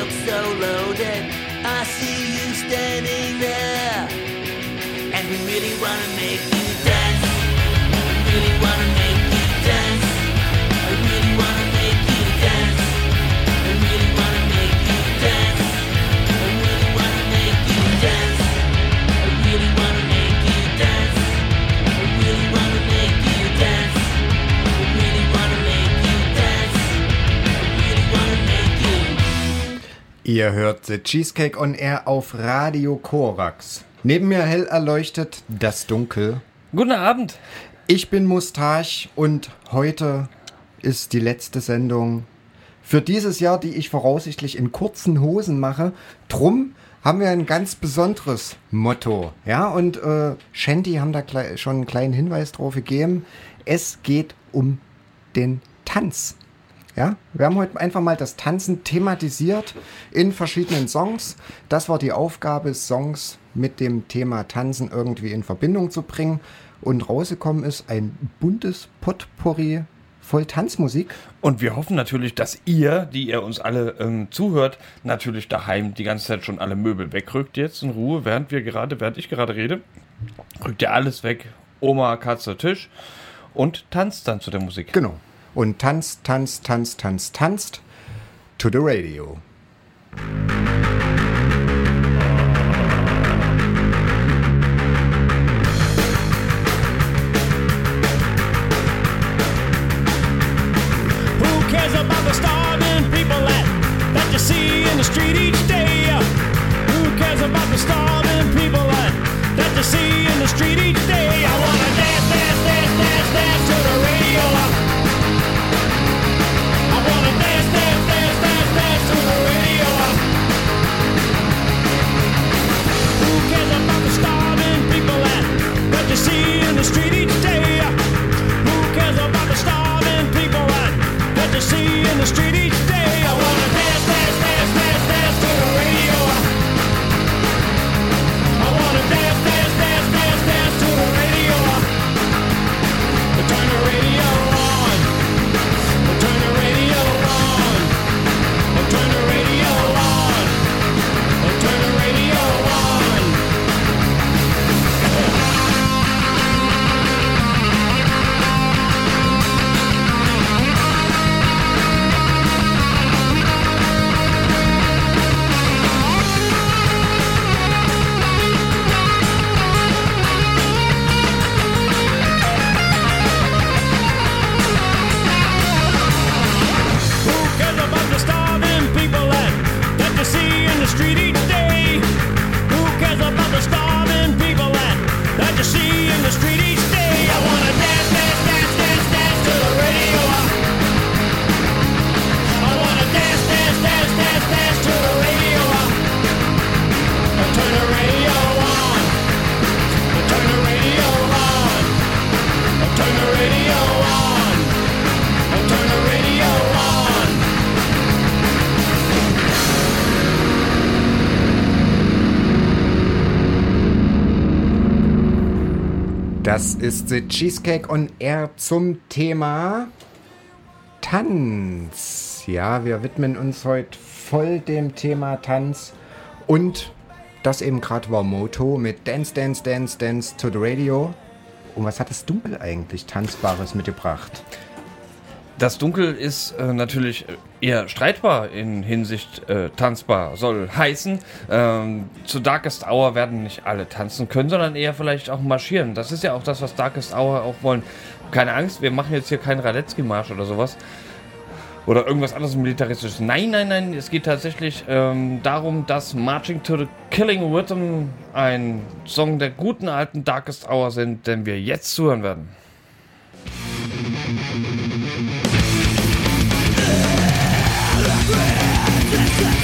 look so loaded. I see you standing there, and we really wanna make Ihr hört The Cheesecake on Air auf Radio Korax. Neben mir hell erleuchtet das Dunkel. Guten Abend. Ich bin Mustache und heute ist die letzte Sendung für dieses Jahr, die ich voraussichtlich in kurzen Hosen mache. Drum haben wir ein ganz besonderes Motto. Ja, und äh, Shanty haben da schon einen kleinen Hinweis drauf gegeben. Es geht um den Tanz. Ja, wir haben heute einfach mal das Tanzen thematisiert in verschiedenen Songs. Das war die Aufgabe, Songs mit dem Thema Tanzen irgendwie in Verbindung zu bringen. Und rausgekommen ist ein buntes Potpourri voll Tanzmusik. Und wir hoffen natürlich, dass ihr, die ihr uns alle ähm, zuhört, natürlich daheim die ganze Zeit schon alle Möbel wegrückt jetzt in Ruhe, während wir gerade, während ich gerade rede. Rückt ihr alles weg, Oma, Katze, Tisch und tanzt dann zu der Musik. Genau. Und tanzt, tanzt, tanzt, tanzt, tanzt to the radio. Ist The Cheesecake on Air zum Thema Tanz. Ja, wir widmen uns heute voll dem Thema Tanz und das eben gerade war Moto mit Dance, Dance, Dance, Dance to the Radio. Und was hat das Dunkel eigentlich Tanzbares mitgebracht? Das Dunkel ist äh, natürlich eher streitbar in Hinsicht äh, tanzbar. Soll heißen, ähm, zu Darkest Hour werden nicht alle tanzen können, sondern eher vielleicht auch marschieren. Das ist ja auch das, was Darkest Hour auch wollen. Keine Angst, wir machen jetzt hier keinen Radetzky-Marsch oder sowas. Oder irgendwas anderes militaristisches. Nein, nein, nein, es geht tatsächlich ähm, darum, dass Marching to the Killing Rhythm ein Song der guten alten Darkest Hour sind, den wir jetzt zuhören werden.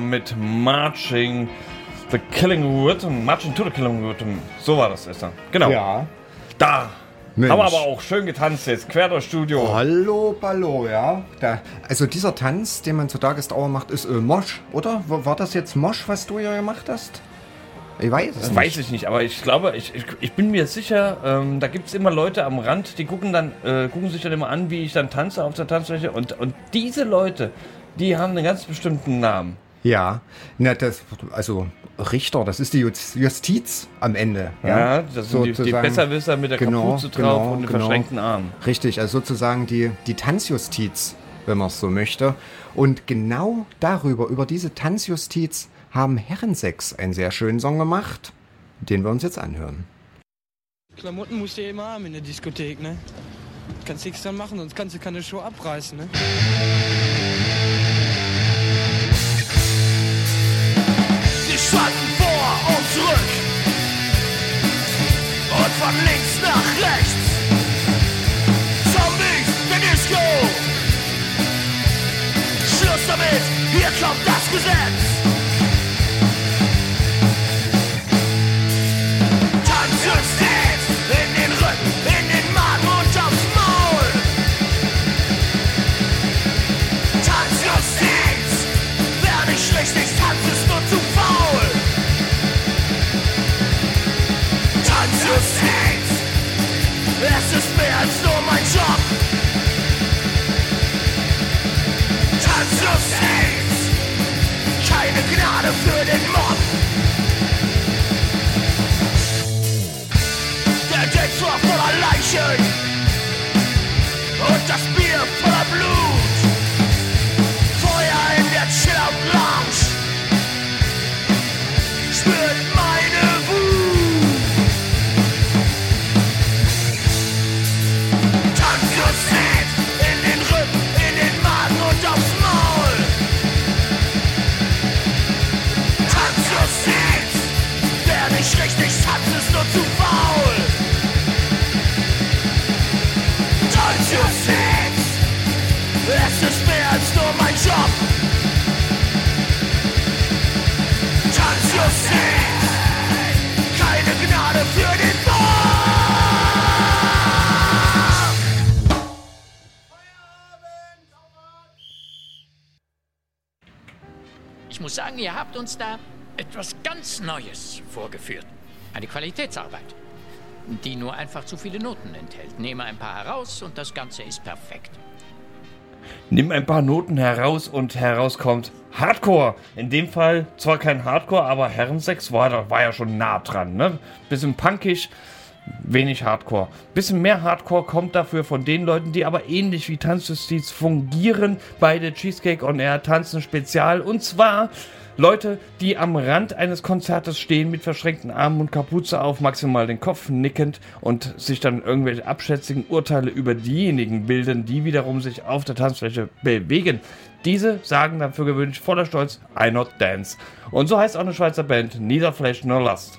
Mit Marching the Killing Rhythm. Marching to the Killing Rhythm. So war das, Esther. Genau. Ja. Da. Mensch. Haben wir aber auch schön getanzt jetzt, quer durchs Studio. Hallo, Ballo, ja. Da, also dieser Tanz, den man zur Tagesdauer macht, ist äh, Mosch, oder? War, war das jetzt Mosch, was du ja gemacht hast? Ich weiß es Das nicht. weiß ich nicht, aber ich glaube, ich, ich, ich bin mir sicher, ähm, da gibt es immer Leute am Rand, die gucken dann, äh, gucken sich dann immer an, wie ich dann tanze auf der Tanzfläche. Und, und diese Leute, die haben einen ganz bestimmten Namen. Ja, na, das, also Richter, das ist die Jus- Justiz am Ende. Ja, das sind die, die. Besserwisser mit der Genau, Kapuze drauf genau, und den genau. verschränkten Armen. Richtig, also sozusagen die, die Tanzjustiz, wenn man es so möchte. Und genau darüber, über diese Tanzjustiz, haben Herrensex einen sehr schönen Song gemacht, den wir uns jetzt anhören. Klamotten musst du ja immer haben in der Diskothek, ne? Kannst nichts dran machen, sonst kannst du keine Show abreißen, ne? Von links nach rechts. Zombies der Disco. Schluss damit, hier kommt das Gesetz. Voller Leichen und das sagen, ihr habt uns da etwas ganz Neues vorgeführt. Eine Qualitätsarbeit, die nur einfach zu viele Noten enthält. Nehme ein paar heraus und das Ganze ist perfekt. Nimm ein paar Noten heraus und herauskommt Hardcore. In dem Fall zwar kein Hardcore, aber Herrensex war, war ja schon nah dran. Ne? Bisschen punkig, wenig Hardcore. Bisschen mehr Hardcore kommt dafür von den Leuten, die aber ähnlich wie Tanzjustiz fungieren bei der Cheesecake on Air Tanzen Spezial. Und zwar Leute, die am Rand eines Konzertes stehen mit verschränkten Armen und Kapuze auf, maximal den Kopf nickend und sich dann irgendwelche abschätzigen Urteile über diejenigen bilden, die wiederum sich auf der Tanzfläche bewegen. Diese sagen dann für gewöhnlich voller Stolz I not dance. Und so heißt auch eine Schweizer Band Neither Flesh Nor Lust.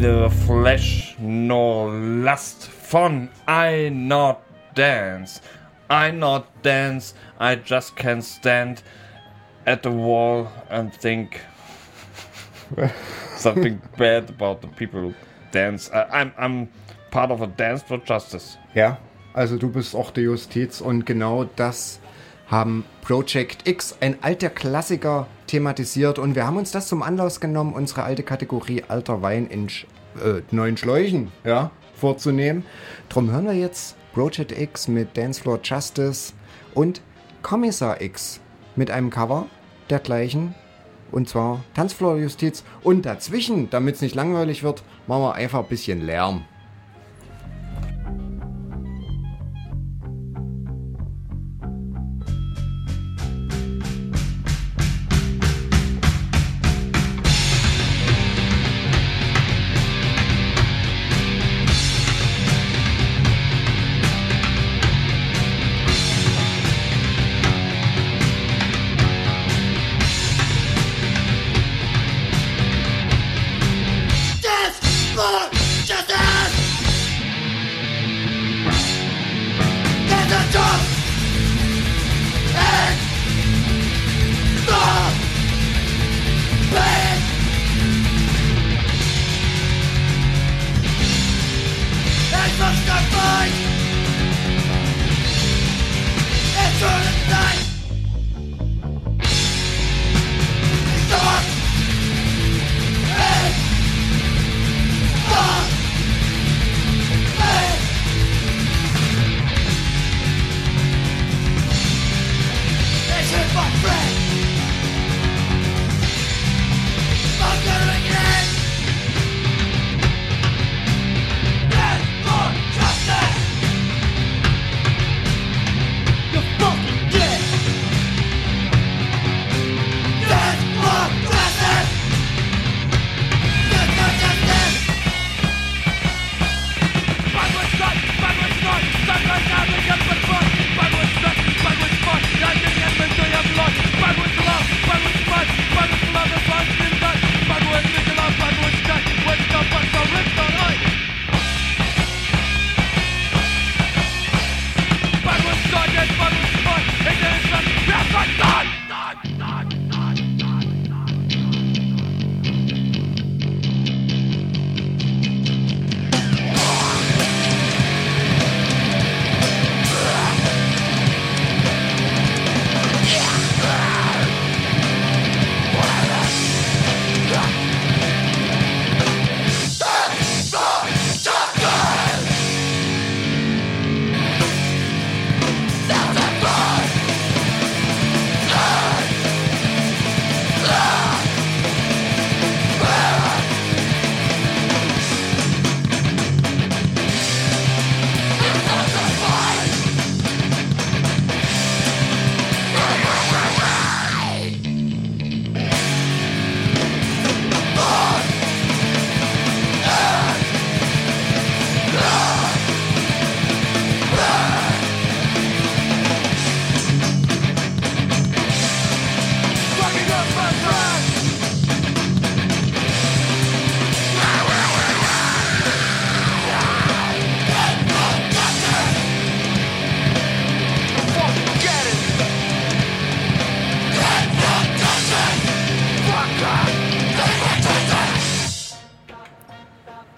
Neither flesh nor lust fun. I not dance. I not dance. I just can stand at the wall and think something bad about the people dance. I'm I'm part of a dance for justice. Ja, also du bist auch die Justiz und genau das haben Project X, ein alter Klassiker, thematisiert und wir haben uns das zum Anlass genommen, unsere alte Kategorie alter Wein in äh, neuen Schläuchen ja, vorzunehmen. Drum hören wir jetzt Project X mit Dancefloor Justice und Kommissar X mit einem Cover dergleichen und zwar Tanzfloor Justiz und dazwischen, damit es nicht langweilig wird, machen wir einfach ein bisschen Lärm.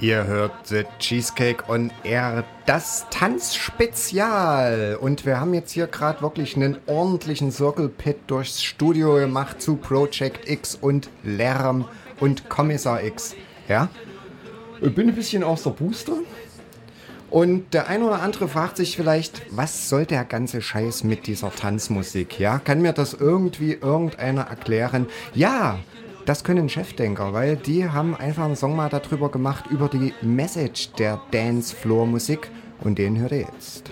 Ihr hört The Cheesecake on Air, das Tanzspezial. Und wir haben jetzt hier gerade wirklich einen ordentlichen Circle Pit durchs Studio gemacht zu Project X und Lärm und Kommissar X. Ja? Ich bin ein bisschen aus der Booster. Und der ein oder andere fragt sich vielleicht, was soll der ganze Scheiß mit dieser Tanzmusik? Ja, kann mir das irgendwie irgendeiner erklären? Ja, das können Chefdenker, weil die haben einfach einen Song mal darüber gemacht, über die Message der Dancefloor-Musik. Und den hört ihr jetzt.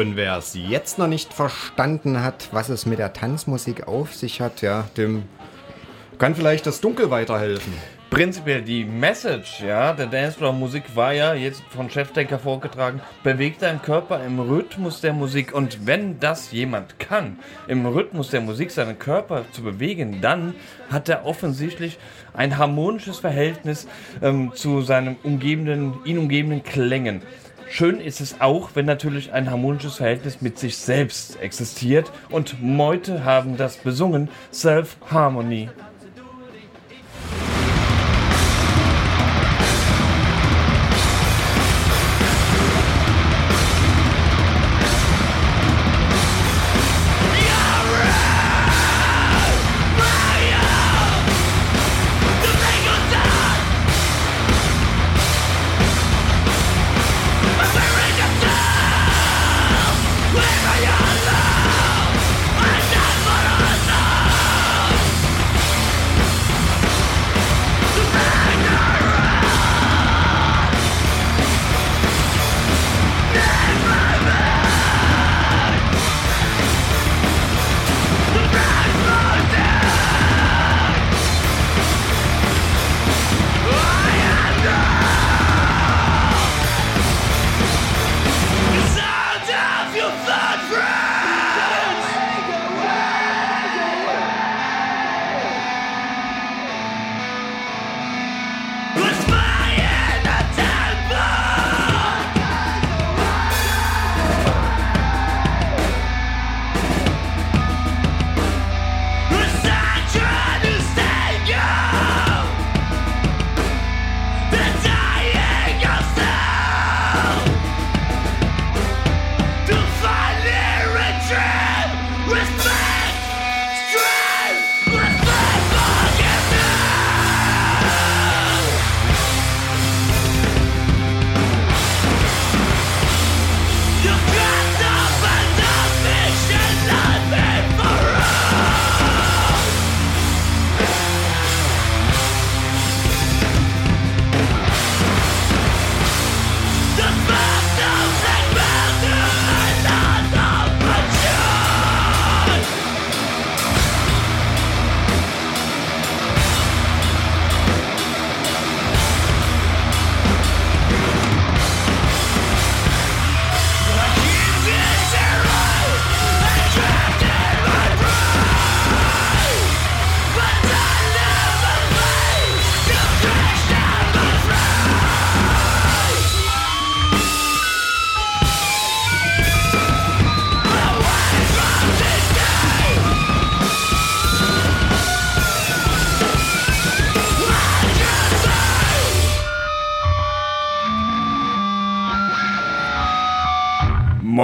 Und wer es jetzt noch nicht verstanden hat, was es mit der Tanzmusik auf sich hat, ja, dem kann vielleicht das Dunkel weiterhelfen. Prinzipiell die Message, ja, der Dancefloor-Musik war ja jetzt von Chefdenker vorgetragen, bewegt deinen Körper im Rhythmus der Musik und wenn das jemand kann, im Rhythmus der Musik seinen Körper zu bewegen, dann hat er offensichtlich ein harmonisches Verhältnis ähm, zu seinen umgebenden, ihn umgebenden Klängen. Schön ist es auch, wenn natürlich ein harmonisches Verhältnis mit sich selbst existiert und Meute haben das besungen, Self-Harmony.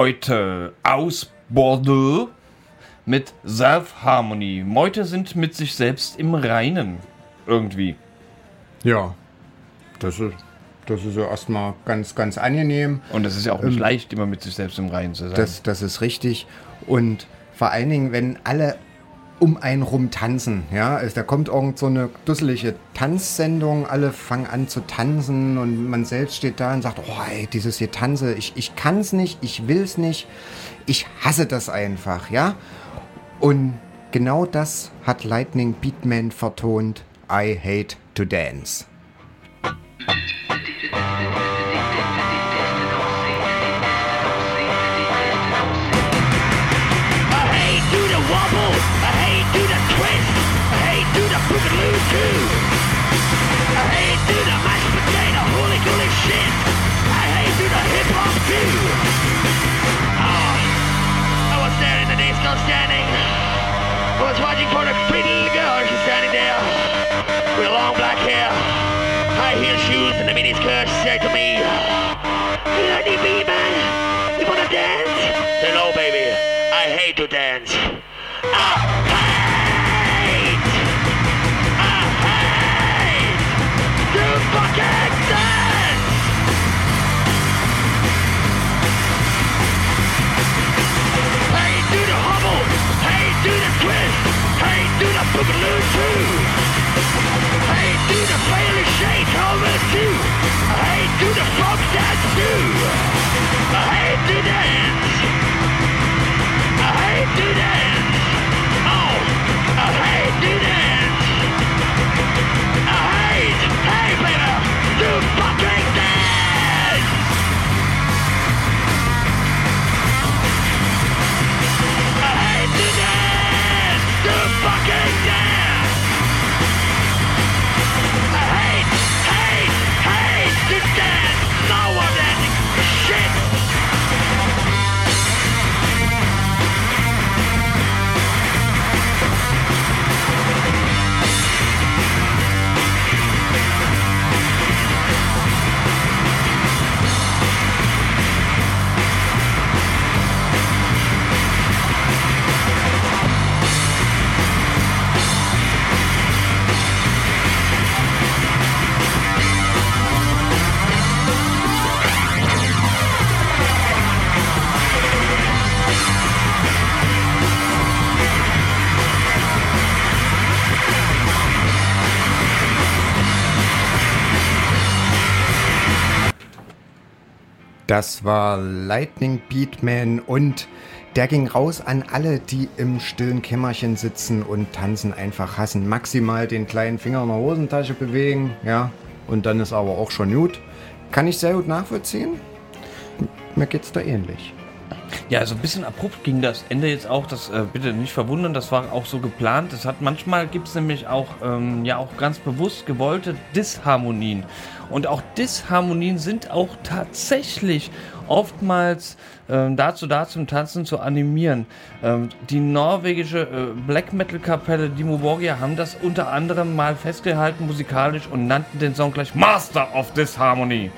Meute aus Bordeaux mit Self-Harmony. Meute sind mit sich selbst im Reinen. Irgendwie. Ja, das ist, das ist ja erstmal ganz, ganz angenehm. Und es ist ja auch nicht leicht, immer mit sich selbst im Reinen zu sein. Das, das ist richtig. Und vor allen Dingen, wenn alle um einen rum tanzen, ja, also da kommt irgend so eine dusselige Tanzsendung, alle fangen an zu tanzen und man selbst steht da und sagt, oh ey, dieses hier Tanze, ich, ich kann's nicht, ich will's nicht, ich hasse das einfach, ja. Und genau das hat Lightning Beatman vertont, I hate to dance. I hate the mashed potato, holy gooly shit. I hate the hip hop too. Oh, I was standing. I was watching for pretty little girl. She's standing there with long black hair, high heel shoes, and a mini skirt. She said to me, "Lady B man, you wanna dance?" No, baby. I hate to dance. I Das war Lightning Beatman und der ging raus an alle, die im stillen Kämmerchen sitzen und tanzen einfach hassen. Maximal den kleinen Finger in der Hosentasche bewegen, ja, und dann ist aber auch schon gut. Kann ich sehr gut nachvollziehen. Mir geht's da ähnlich. Ja, also ein bisschen abrupt ging das Ende jetzt auch. Das äh, bitte nicht verwundern, das war auch so geplant. Das hat manchmal gibt es nämlich auch ähm, ja auch ganz bewusst gewollte Disharmonien. Und auch Disharmonien sind auch tatsächlich oftmals ähm, dazu da zum Tanzen zu animieren. Ähm, die norwegische äh, Black Metal Kapelle Dimo Borgia haben das unter anderem mal festgehalten musikalisch und nannten den Song gleich Master of Disharmony.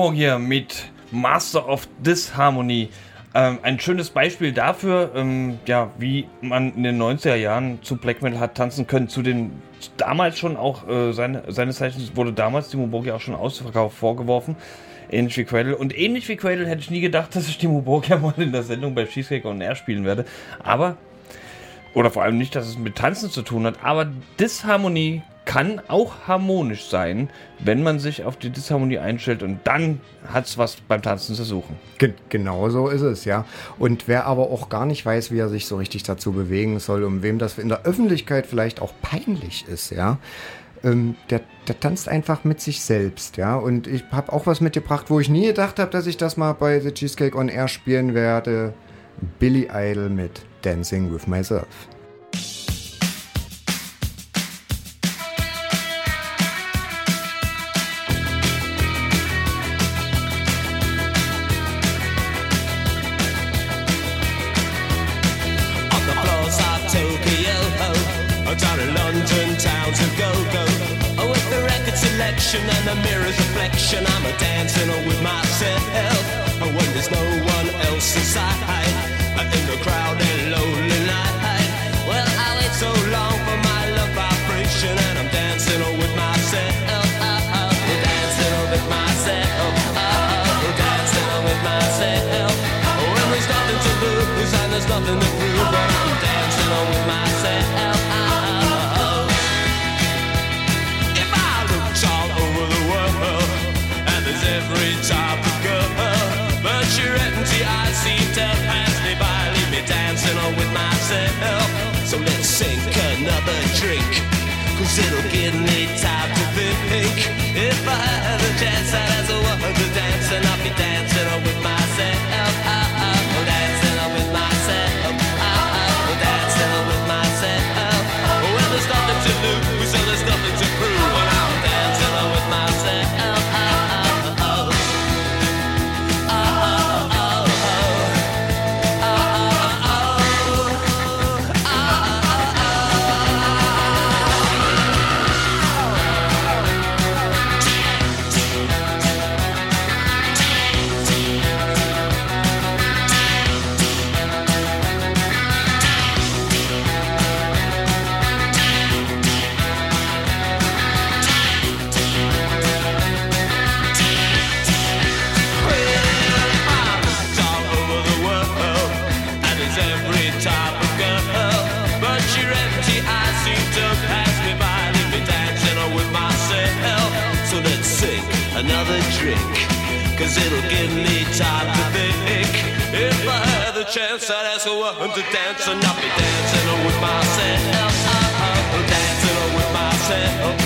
Borgir mit Master of Disharmony. Ähm, ein schönes Beispiel dafür, ähm, ja, wie man in den 90er Jahren zu Black Metal hat tanzen können, zu den damals schon auch, äh, seine, seines Zeichens wurde damals Timo Borgia auch schon Ausverkauf vorgeworfen. Ähnlich wie Cradle. Und ähnlich wie Cradle hätte ich nie gedacht, dass ich Timo Borgia mal in der Sendung bei Cheesecake on Air spielen werde. Aber, oder vor allem nicht, dass es mit Tanzen zu tun hat, aber Disharmonie kann auch harmonisch sein, wenn man sich auf die Disharmonie einstellt und dann hat es was beim Tanzen zu suchen. Ge genau so ist es, ja. Und wer aber auch gar nicht weiß, wie er sich so richtig dazu bewegen soll, um wem das in der Öffentlichkeit vielleicht auch peinlich ist, ja, ähm, der, der tanzt einfach mit sich selbst, ja. Und ich habe auch was mitgebracht, wo ich nie gedacht habe, dass ich das mal bei The Cheesecake on Air spielen werde. Billy Idol mit Dancing with Myself. Selection and the mirror's reflection, I'm a dancing with myself. Oh, when there's no one else inside, in the crowded lonely myself. So let's sink another drink. Cause it'll give me time to think If I had a chance I'd ask a woman to dance And I'll be dancing with myself another drink, cause it'll give me time to think. If I had the chance, I'd ask a woman to dance, and I'll be dancing with myself. Uh-huh. Dancing with myself.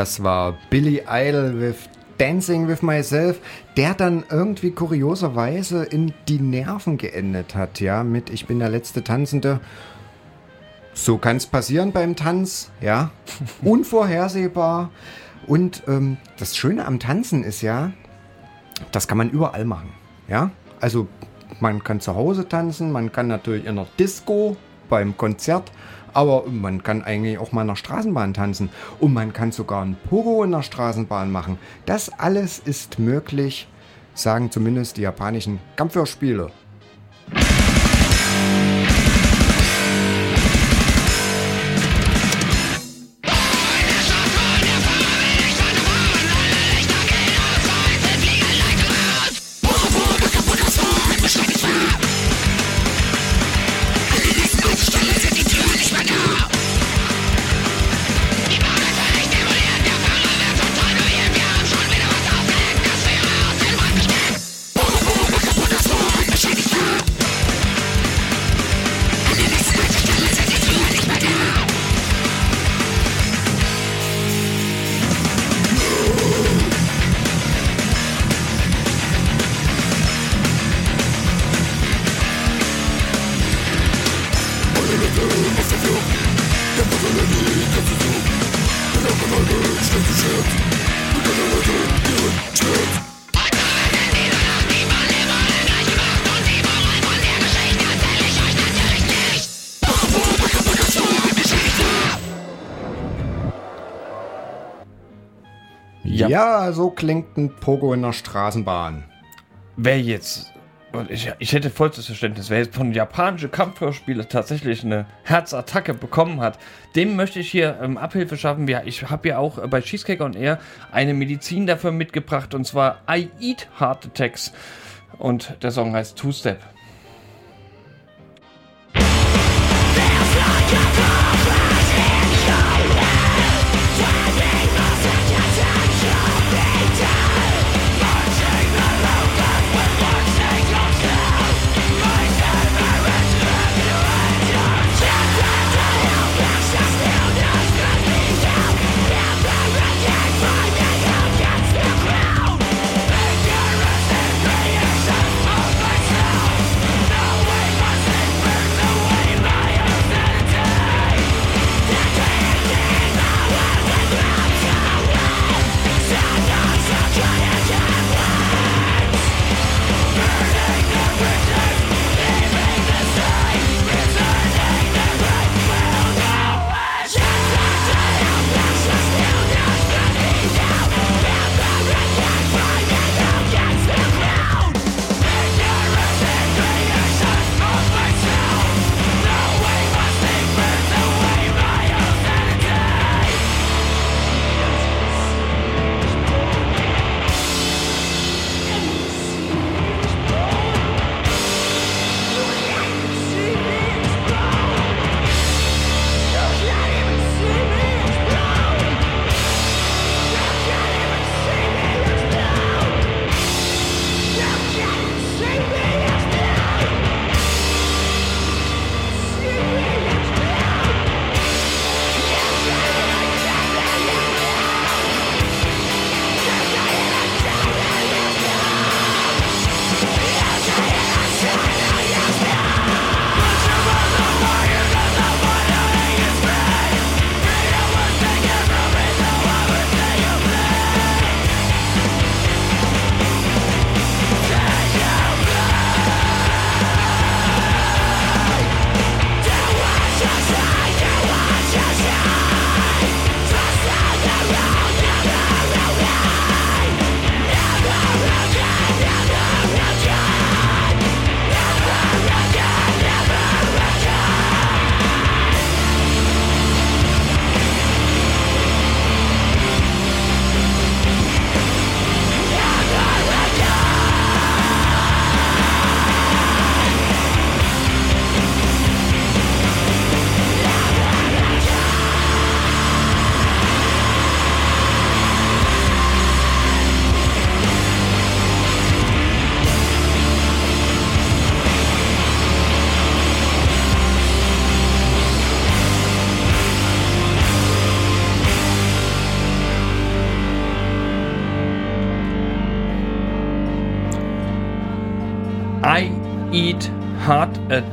Das war Billy Idol with Dancing with Myself, der dann irgendwie kurioserweise in die Nerven geendet hat, ja, mit Ich bin der letzte Tanzende. So kann es passieren beim Tanz, ja. Unvorhersehbar. Und ähm, das Schöne am Tanzen ist ja, das kann man überall machen, ja. Also man kann zu Hause tanzen, man kann natürlich in der Disco, beim Konzert, aber man kann eigentlich auch mal in der Straßenbahn tanzen und man kann sogar ein Pogo in der Straßenbahn machen. Das alles ist möglich, sagen zumindest die japanischen Kampfhörspiele. So klingt ein Pogo in der Straßenbahn. Wer jetzt, ich, ich hätte vollstes Verständnis, wer jetzt von japanischen Kampfhörspielen tatsächlich eine Herzattacke bekommen hat, dem möchte ich hier ähm, Abhilfe schaffen. Ich habe ja auch äh, bei Cheesecake on Air eine Medizin dafür mitgebracht und zwar I Eat Heart Attacks. Und der Song heißt Two Step.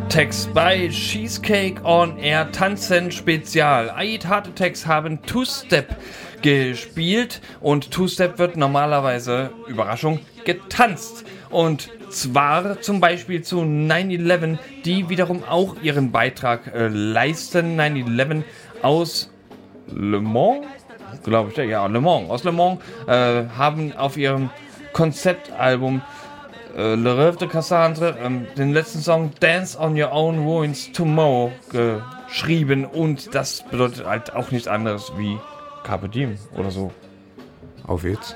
Attacks bei Cheesecake on Air Tanzen Spezial. Eat Heart Attacks haben Two-Step gespielt und Two-Step wird normalerweise, Überraschung, getanzt. Und zwar zum Beispiel zu 9-11, die wiederum auch ihren Beitrag äh, leisten. 9-11 aus Le Mans, glaube ich, ja, Le Mans, aus Le Mans, äh, haben auf ihrem Konzeptalbum äh, Le Rêve de Cassandre ähm, den letzten Song Dance on Your Own Ruins Tomorrow geschrieben und das bedeutet halt auch nichts anderes wie Carpe Diem oder so. Auf jetzt.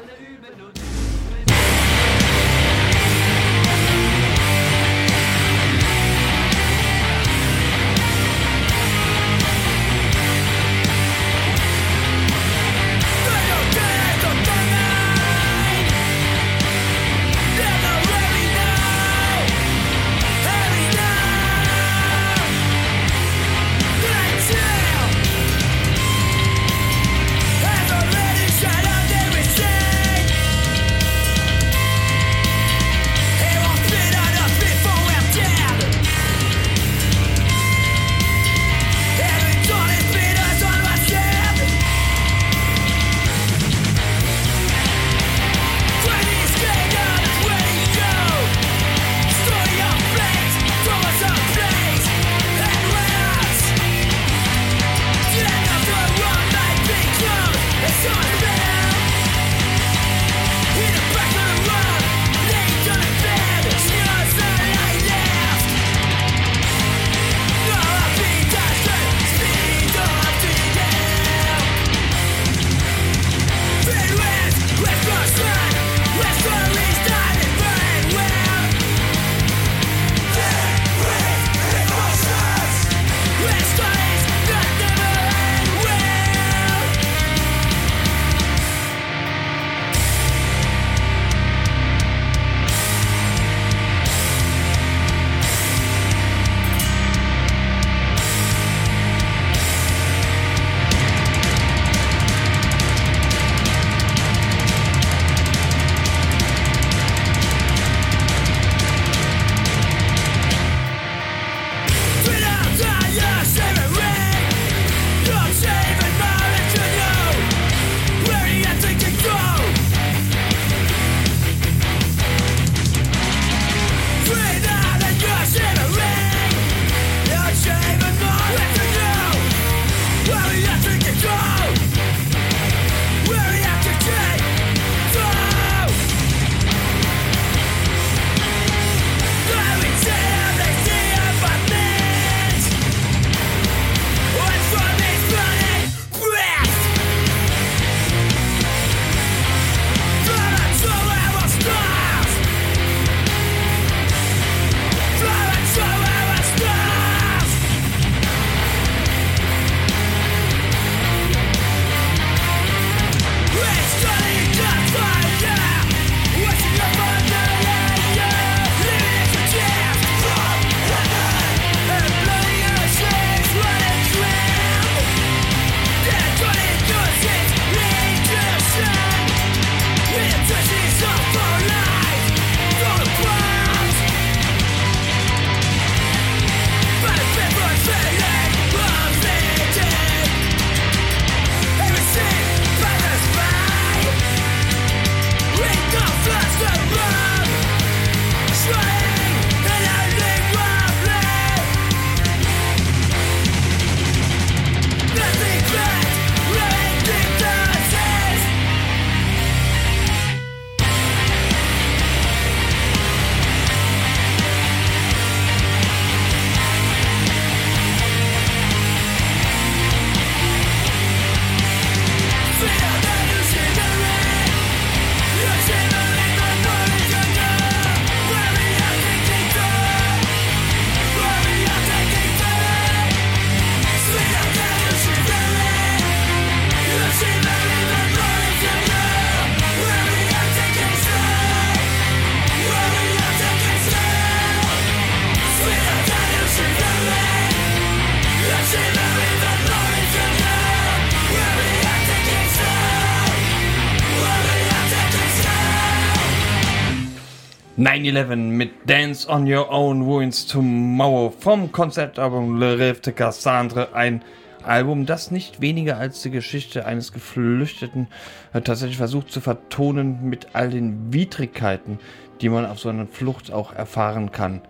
9-11 mit Dance on Your Own Ruins Tomorrow vom Konzeptalbum Le Rêve de Cassandre. Ein Album, das nicht weniger als die Geschichte eines Geflüchteten äh, tatsächlich versucht zu vertonen mit all den Widrigkeiten, die man auf so einer Flucht auch erfahren kann.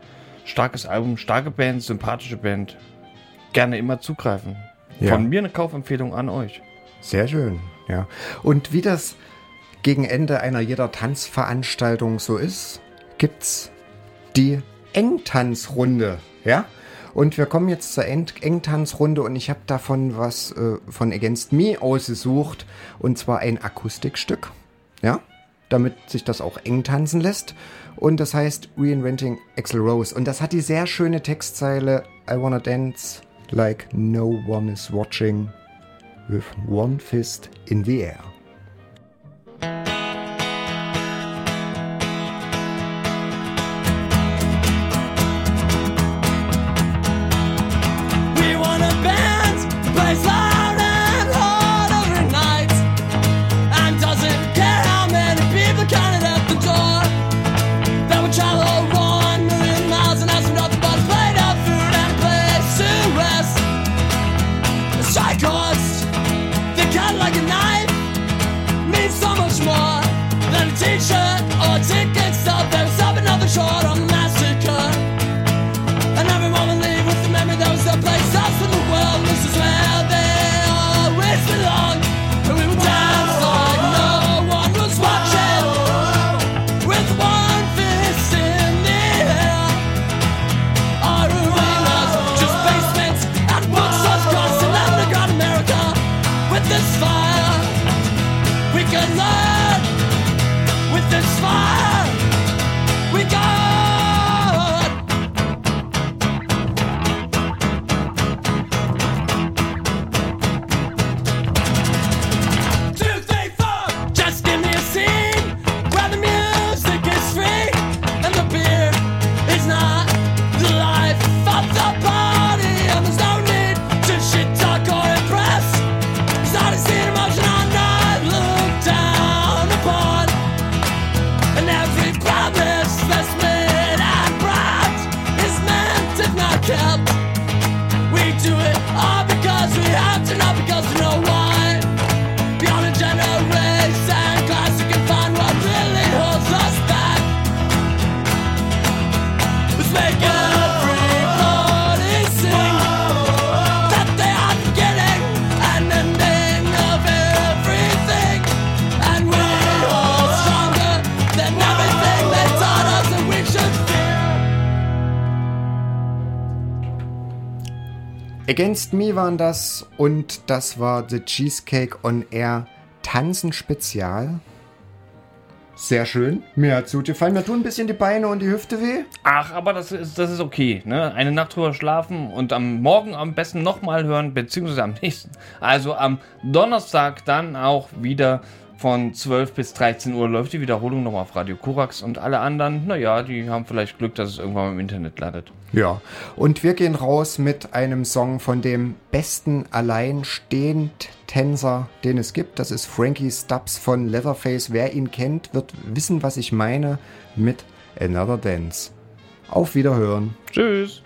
Starkes Album, starke Band, sympathische Band. Gerne immer zugreifen. Ja. Von mir eine Kaufempfehlung an euch. Sehr schön, ja. Und wie das gegen Ende einer jeder Tanzveranstaltung so ist, gibt's die Engtanzrunde, ja? Und wir kommen jetzt zur Eng Engtanzrunde und ich habe davon was äh, von Against Me ausgesucht und zwar ein Akustikstück, ja? Damit sich das auch eng tanzen lässt. Und das heißt Reinventing Axel Rose. Und das hat die sehr schöne Textzeile I wanna dance like no one is watching with one fist in the air. Against Me waren das und das war The Cheesecake on Air Tanzen Spezial. Sehr schön. Mir hat's gut gefallen. Mir tun ein bisschen die Beine und die Hüfte weh. Ach, aber das ist, das ist okay. Ne? Eine Nacht drüber schlafen und am Morgen am besten nochmal hören, beziehungsweise am nächsten. Also am Donnerstag dann auch wieder von 12 bis 13 Uhr läuft die Wiederholung nochmal auf Radio Korax und alle anderen, naja, die haben vielleicht Glück, dass es irgendwann im Internet landet. Ja. Und wir gehen raus mit einem Song von dem besten Alleinstehend-Tänzer, den es gibt. Das ist Frankie Stubbs von Leatherface. Wer ihn kennt, wird wissen, was ich meine mit Another Dance. Auf Wiederhören. Tschüss.